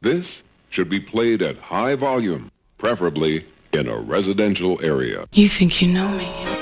This should be played at high volume, preferably in a residential area. You think you know me.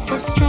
so strong.